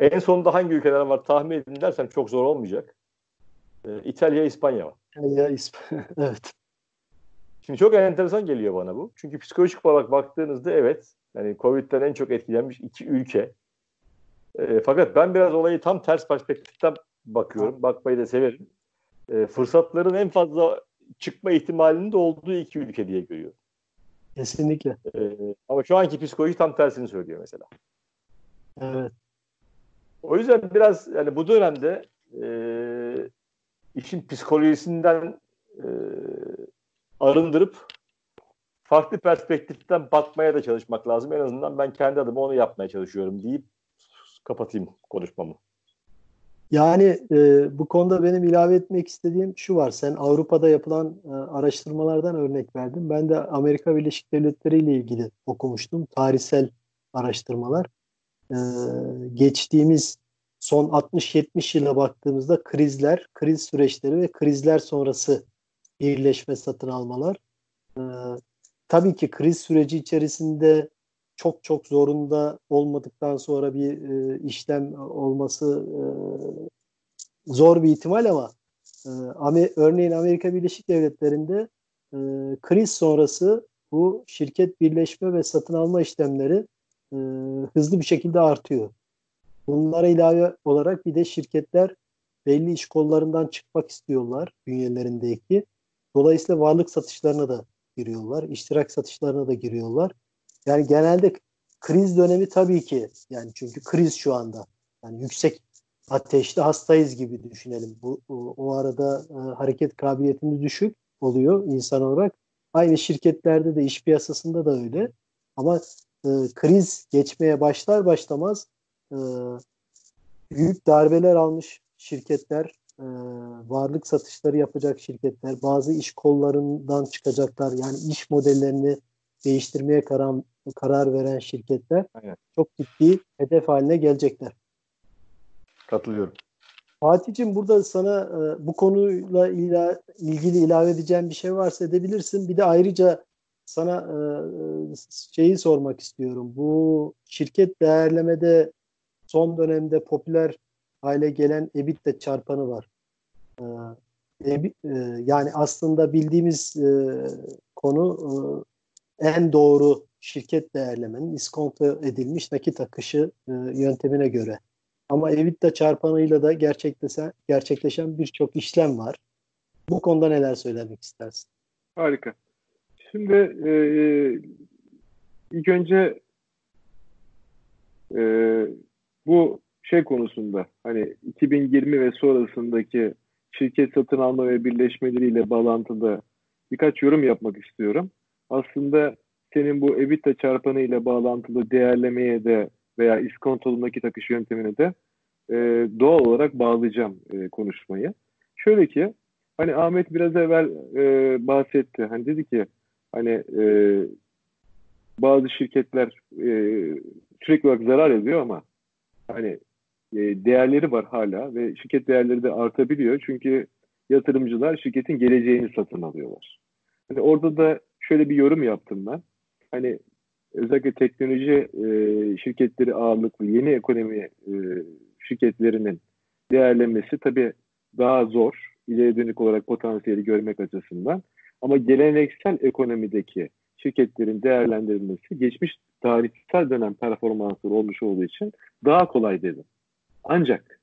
En sonunda hangi ülkeler var tahmin edin dersem çok zor olmayacak. E, İtalya, İspanya var. İtalya, İspanya. evet. Şimdi çok enteresan geliyor bana bu. Çünkü psikolojik olarak baktığınızda evet yani Covid'den en çok etkilenmiş iki ülke. E, fakat ben biraz olayı tam ters perspektiften bakıyorum. Bakmayı da severim. E, fırsatların en fazla çıkma ihtimalinin de olduğu iki ülke diye görüyorum. Kesinlikle. E, ama şu anki psikoloji tam tersini söylüyor mesela. Evet. O yüzden biraz yani bu dönemde e, işin psikolojisinden arındırıp farklı perspektiften bakmaya da çalışmak lazım. En azından ben kendi adıma onu yapmaya çalışıyorum deyip kapatayım konuşmamı. Yani e, bu konuda benim ilave etmek istediğim şu var. Sen Avrupa'da yapılan e, araştırmalardan örnek verdin. Ben de Amerika Birleşik Devletleri ile ilgili okumuştum. Tarihsel araştırmalar. E, geçtiğimiz son 60-70 yıla baktığımızda krizler, kriz süreçleri ve krizler sonrası birleşme satın almalar. Ee, tabii ki kriz süreci içerisinde çok çok zorunda olmadıktan sonra bir e, işlem olması e, zor bir ihtimal ama e, örneğin Amerika Birleşik Devletleri'nde e, kriz sonrası bu şirket birleşme ve satın alma işlemleri e, hızlı bir şekilde artıyor. Bunlara ilave olarak bir de şirketler belli iş kollarından çıkmak istiyorlar bünyelerindeki. Dolayısıyla varlık satışlarına da giriyorlar, iştirak satışlarına da giriyorlar. Yani genelde kriz dönemi tabii ki yani çünkü kriz şu anda. Yani yüksek ateşli hastayız gibi düşünelim. Bu o, arada e, hareket kabiliyetimiz düşük oluyor insan olarak. Aynı şirketlerde de iş piyasasında da öyle. Ama e, kriz geçmeye başlar başlamaz e, büyük darbeler almış şirketler, e, varlık satışları yapacak şirketler, bazı iş kollarından çıkacaklar. Yani iş modellerini değiştirmeye karar, karar veren şirketler evet. çok ciddi hedef haline gelecekler. Katılıyorum. Fatih'cim burada sana e, bu konuyla ila, ilgili ilave edeceğim bir şey varsa edebilirsin. Bir de ayrıca sana e, şeyi sormak istiyorum. Bu şirket değerlemede son dönemde popüler hale gelen EBITDA çarpanı var. E, e, yani aslında bildiğimiz e, konu e, en doğru şirket değerlemenin iskonto edilmiş nakit akışı e, yöntemine göre. Ama EBITDA çarpanıyla da gerçekleşen, gerçekleşen birçok işlem var. Bu konuda neler söylemek istersin? Harika. Şimdi e, ilk önce e, bu şey konusunda hani 2020 ve sonrasındaki şirket satın alma ve birleşmeleriyle bağlantılı birkaç yorum yapmak istiyorum. Aslında senin bu EBITDA çarpanı ile bağlantılı değerlemeye de veya iskontolu nakit akış yöntemine de e, doğal olarak bağlayacağım e, konuşmayı. Şöyle ki hani Ahmet biraz evvel e, bahsetti. Hani dedi ki hani e, bazı şirketler e, sürekli olarak zarar ediyor ama hani değerleri var hala ve şirket değerleri de artabiliyor. Çünkü yatırımcılar şirketin geleceğini satın alıyorlar. Hani orada da şöyle bir yorum yaptım ben. Hani özellikle teknoloji e, şirketleri ağırlıklı yeni ekonomi e, şirketlerinin değerlenmesi tabii daha zor. İleri dönük olarak potansiyeli görmek açısından. Ama geleneksel ekonomideki şirketlerin değerlendirilmesi geçmiş tarihsel dönem performansları olmuş olduğu için daha kolay dedim. Ancak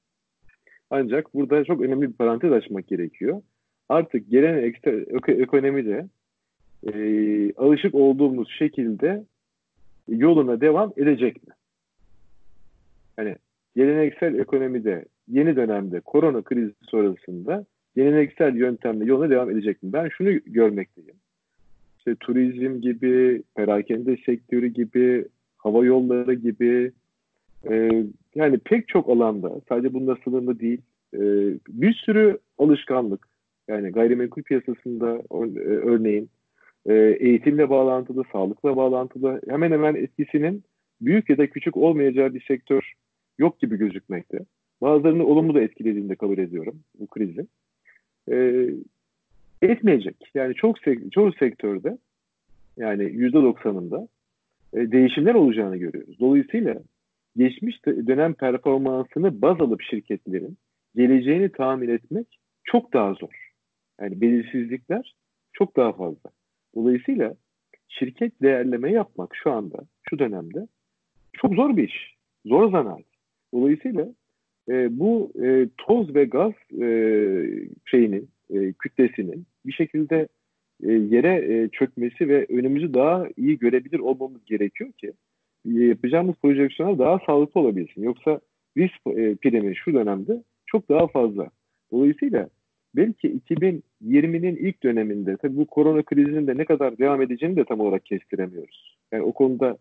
ancak burada çok önemli bir parantez açmak gerekiyor. Artık geleneksel ekonomide e, alışık olduğumuz şekilde yoluna devam edecek mi? Hani geleneksel ekonomide yeni dönemde korona krizi sonrasında geleneksel yöntemle yoluna devam edecek mi? Ben şunu görmekteyim. İşte turizm gibi, perakende sektörü gibi, hava yolları gibi e, yani pek çok alanda sadece bununla sınırlı değil e, bir sürü alışkanlık yani gayrimenkul piyasasında e, örneğin e, eğitimle bağlantılı, sağlıkla bağlantılı hemen hemen etkisinin büyük ya da küçük olmayacağı bir sektör yok gibi gözükmekte. Bazılarını olumlu da etkilediğini de kabul ediyorum bu krizin. E, etmeyecek. Yani çok çoğu sektörde yani yüzde doksanında e, değişimler olacağını görüyoruz. Dolayısıyla geçmiş dönem performansını baz alıp şirketlerin geleceğini tahmin etmek çok daha zor. Yani belirsizlikler çok daha fazla. Dolayısıyla şirket değerleme yapmak şu anda, şu dönemde çok zor bir iş. Zor zanaat. Dolayısıyla e, bu e, toz ve gaz e, şeyinin, e, kütlesinin bir şekilde e, yere e, çökmesi ve önümüzü daha iyi görebilir olmamız gerekiyor ki yapacağımız projeksiyonlar daha sağlıklı olabilsin. Yoksa risk e, primi şu dönemde çok daha fazla. Dolayısıyla belki 2020'nin ilk döneminde tabii bu korona krizinin de ne kadar devam edeceğini de tam olarak kestiremiyoruz. Yani o konuda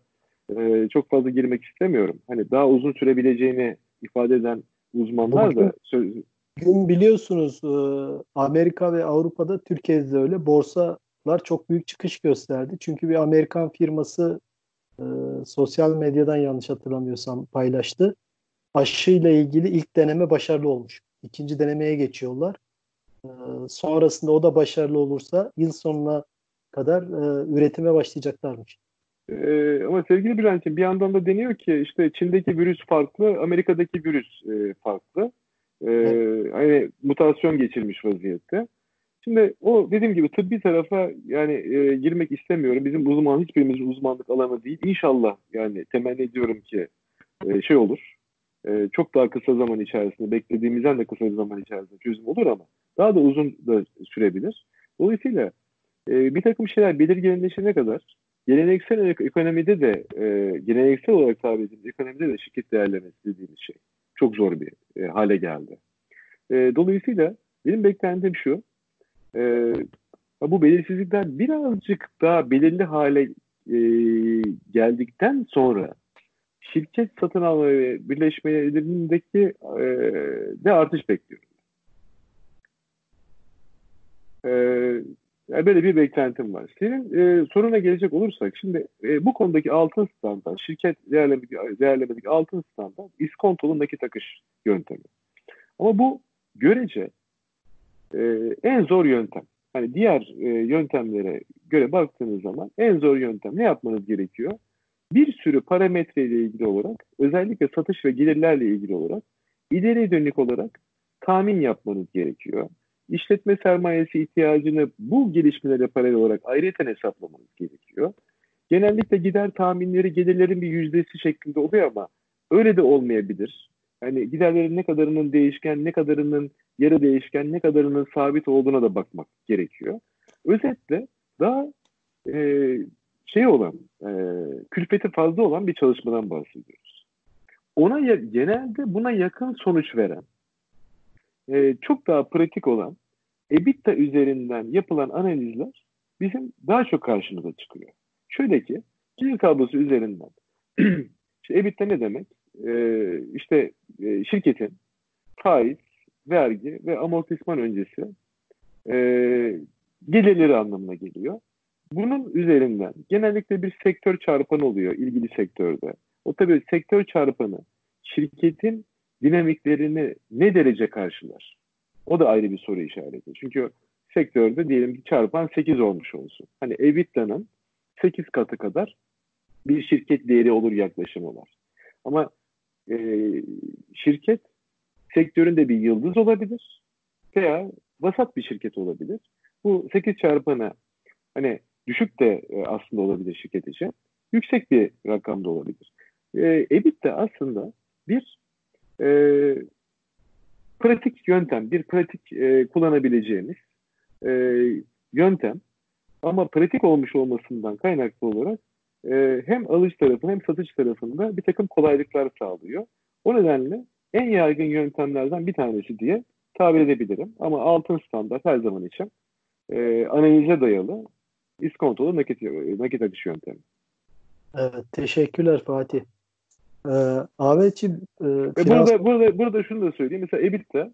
e, çok fazla girmek istemiyorum. Hani daha uzun sürebileceğini ifade eden uzmanlar da söz... Gün biliyorsunuz e, Amerika ve Avrupa'da Türkiye'de de öyle borsalar çok büyük çıkış gösterdi. Çünkü bir Amerikan firması e, sosyal medyadan yanlış hatırlamıyorsam paylaştı. Aşıyla ilgili ilk deneme başarılı olmuş. İkinci denemeye geçiyorlar. E, sonrasında o da başarılı olursa yıl sonuna kadar üretime başlayacaklarmış. Ee, ama sevgili Bülent'ciğim bir yandan da deniyor ki işte Çin'deki virüs farklı, Amerika'daki virüs e, farklı. E, hani mutasyon geçirmiş vaziyette. Şimdi o dediğim gibi tıbbi tarafa yani e, girmek istemiyorum. Bizim uzman hiçbirimizin uzmanlık alanı değil. İnşallah yani temenni ediyorum ki e, şey olur. E, çok daha kısa zaman içerisinde beklediğimizden de kısa zaman içerisinde çözüm olur ama daha da uzun da sürebilir. Dolayısıyla e, bir takım şeyler belirginleşene kadar geleneksel ekonomide de e, geleneksel olarak tabir edildiğimiz ekonomide de şirket değerlemesi dediğimiz şey çok zor bir e, hale geldi. E, dolayısıyla benim beklentim şu e, bu belirsizlikler birazcık daha belirli hale e, geldikten sonra şirket satın alma ve birleşmelerindeki e, de artış bekliyorum. E, yani böyle bir beklentim var. Senin e, soruna gelecek olursak şimdi e, bu konudaki altın standart, şirket değerlemedeki, altın standart iskontolu nakit akış yöntemi. Ama bu görece e, en zor yöntem. Hani diğer e, yöntemlere göre baktığınız zaman en zor yöntem ne yapmanız gerekiyor? Bir sürü parametre ile ilgili olarak özellikle satış ve gelirlerle ilgili olarak ileri dönük olarak tahmin yapmanız gerekiyor. İşletme sermayesi ihtiyacını bu gelişmelere paralel olarak ayrıyeten hesaplamanız gerekiyor. Genellikle gider tahminleri gelirlerin bir yüzdesi şeklinde oluyor ama öyle de olmayabilir. Yani giderlerin ne kadarının değişken, ne kadarının yarı değişken, ne kadarının sabit olduğuna da bakmak gerekiyor. Özetle daha e, şey olan, e, külfeti fazla olan bir çalışmadan bahsediyoruz. Ona ya, genelde buna yakın sonuç veren, e, çok daha pratik olan EBITDA üzerinden yapılan analizler bizim daha çok karşımıza çıkıyor. Şöyle ki, gelir kablosu üzerinden EBITDA ne demek? E, işte e, şirketin faiz, vergi ve amortisman öncesi e, gelirleri anlamına geliyor. Bunun üzerinden genellikle bir sektör çarpanı oluyor ilgili sektörde. O tabii sektör çarpanı şirketin dinamiklerini ne derece karşılar? O da ayrı bir soru işareti. Çünkü sektörde diyelim ki çarpan 8 olmuş olsun. Hani EBITDA'nın 8 katı kadar bir şirket değeri olur yaklaşımı var. Ama e, şirket sektöründe bir yıldız olabilir veya vasat bir şirket olabilir. Bu 8 çarpanı hani düşük de e, aslında olabilir şirket için. Yüksek bir rakamda olabilir. E, EBIT de aslında bir e, pratik yöntem, bir pratik e, kullanabileceğimiz e, yöntem ama pratik olmuş olmasından kaynaklı olarak e, hem alış tarafında hem satış tarafında bir takım kolaylıklar sağlıyor. O nedenle en yaygın yöntemlerden bir tanesi diye tabir edebilirim. Ama altın standart her zaman için e, analize dayalı iskontolu nakit, nakit akış yöntemi. Evet, teşekkürler Fatih. Ee, Ahmetciğim e, finans... burada, burada, burada şunu da söyleyeyim. Mesela EBITDA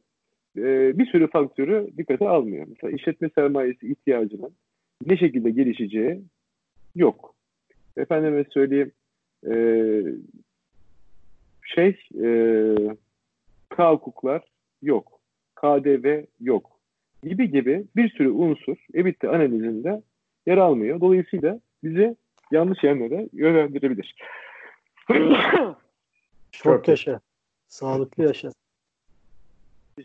e, bir sürü faktörü dikkate almıyor. Mesela işletme sermayesi ihtiyacının ne şekilde gelişeceği yok. Efendime söyleyeyim e, şey e, K hukuklar yok. KDV yok. Gibi gibi bir sürü unsur EBITDA analizinde yer almıyor. Dolayısıyla bizi yanlış yerlere yönlendirebilir. Çok yaşa. Sağlıklı yaşa.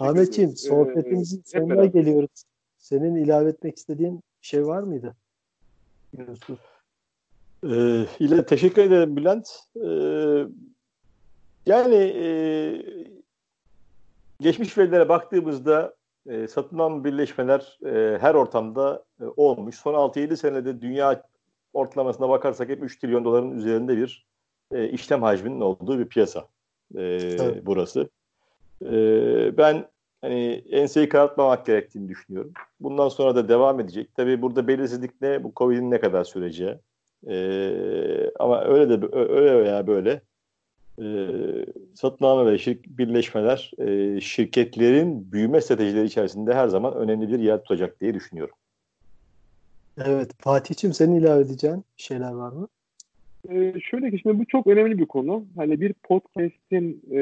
Ahmetciğim sohbetimizin ee, sonuna geliyoruz. Senin ilave etmek istediğin şey var mıydı? Yusuf. Ee, ile teşekkür ederim Bülent. Ee, yani e, geçmiş verilere baktığımızda e, satın alma birleşmeler e, her ortamda e, olmuş. Son 6-7 senede dünya ortalamasına bakarsak hep 3 trilyon doların üzerinde bir e, işlem hacminin olduğu bir piyasa e, evet. burası. E, ben hani enseyi karartmamak gerektiğini düşünüyorum. Bundan sonra da devam edecek. Tabii burada belirsizlik ne? Bu Covid'in ne kadar süreceği. E, ama öyle de öyle veya böyle e, satın alma ve şirk, birleşmeler e, şirketlerin büyüme stratejileri içerisinde her zaman önemli bir yer tutacak diye düşünüyorum. Evet. Fatih'ciğim senin ilave edeceğin şeyler var mı? Ee, şöyle ki şimdi bu çok önemli bir konu. Hani bir podcast'in e,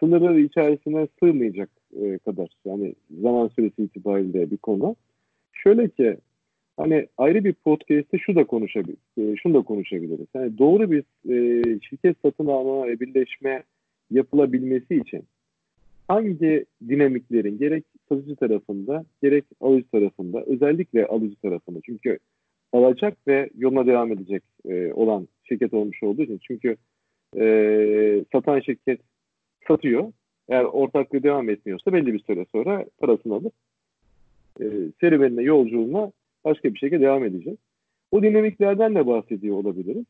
sınırları içerisine sığmayacak e, kadar yani zaman süresi itibariyle bir konu. Şöyle ki hani ayrı bir podcast'te şu da konuşabilir, e, şunu da konuşabiliriz. Yani doğru bir e, şirket satın alma ve birleşme yapılabilmesi için hangi dinamiklerin gerek satıcı tarafında gerek alıcı tarafında özellikle alıcı tarafında çünkü alacak ve yoluna devam edecek e, olan şirket olmuş olduğu için çünkü e, satan şirket satıyor eğer ortaklığı devam etmiyorsa belli bir süre sonra parasını alıp e, serüvenine yolculuğuna başka bir şekilde devam edecek. O dinamiklerden de bahsediyor olabiliriz.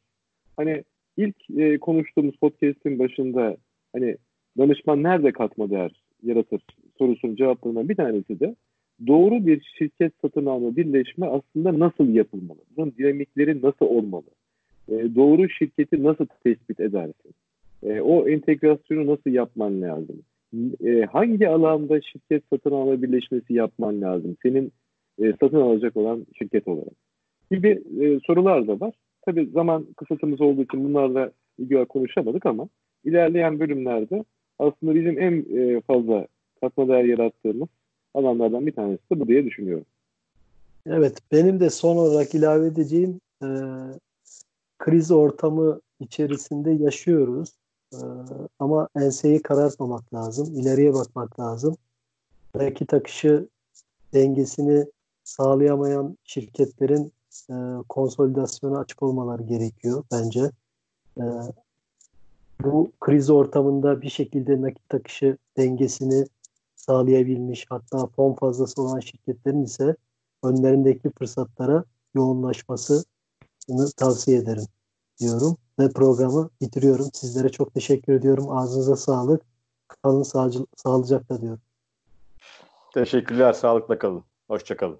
Hani ilk e, konuştuğumuz podcast'in başında hani danışman nerede katma değer yaratır sorusunun cevaplarından bir tanesi de doğru bir şirket satın alma birleşme aslında nasıl yapılmalı? Bunun dinamikleri nasıl olmalı? E, doğru şirketi nasıl tespit edersin? E, o entegrasyonu nasıl yapman lazım? E, hangi alanda şirket satın alma birleşmesi yapman lazım? Senin e, satın alacak olan şirket olarak. Gibi e, sorular da var. Tabii zaman kısıtımız olduğu için bunlarla ilgili konuşamadık ama ilerleyen bölümlerde aslında bizim en e, fazla katma değer yarattığımız alanlardan bir tanesi de bu diye düşünüyorum. Evet, benim de son olarak ilave edeceğim e, kriz ortamı içerisinde yaşıyoruz. E, ama enseyi karartmamak lazım, ileriye bakmak lazım. Rakit akışı dengesini sağlayamayan şirketlerin e, konsolidasyona açık olmaları gerekiyor bence. E, bu kriz ortamında bir şekilde nakit akışı dengesini sağlayabilmiş hatta fon fazlası olan şirketlerin ise önlerindeki fırsatlara yoğunlaşmasını tavsiye ederim diyorum ve programı bitiriyorum. Sizlere çok teşekkür ediyorum. Ağzınıza sağlık. Kalın sağlıcakla diyorum. Teşekkürler. Sağlıkla kalın. Hoşçakalın.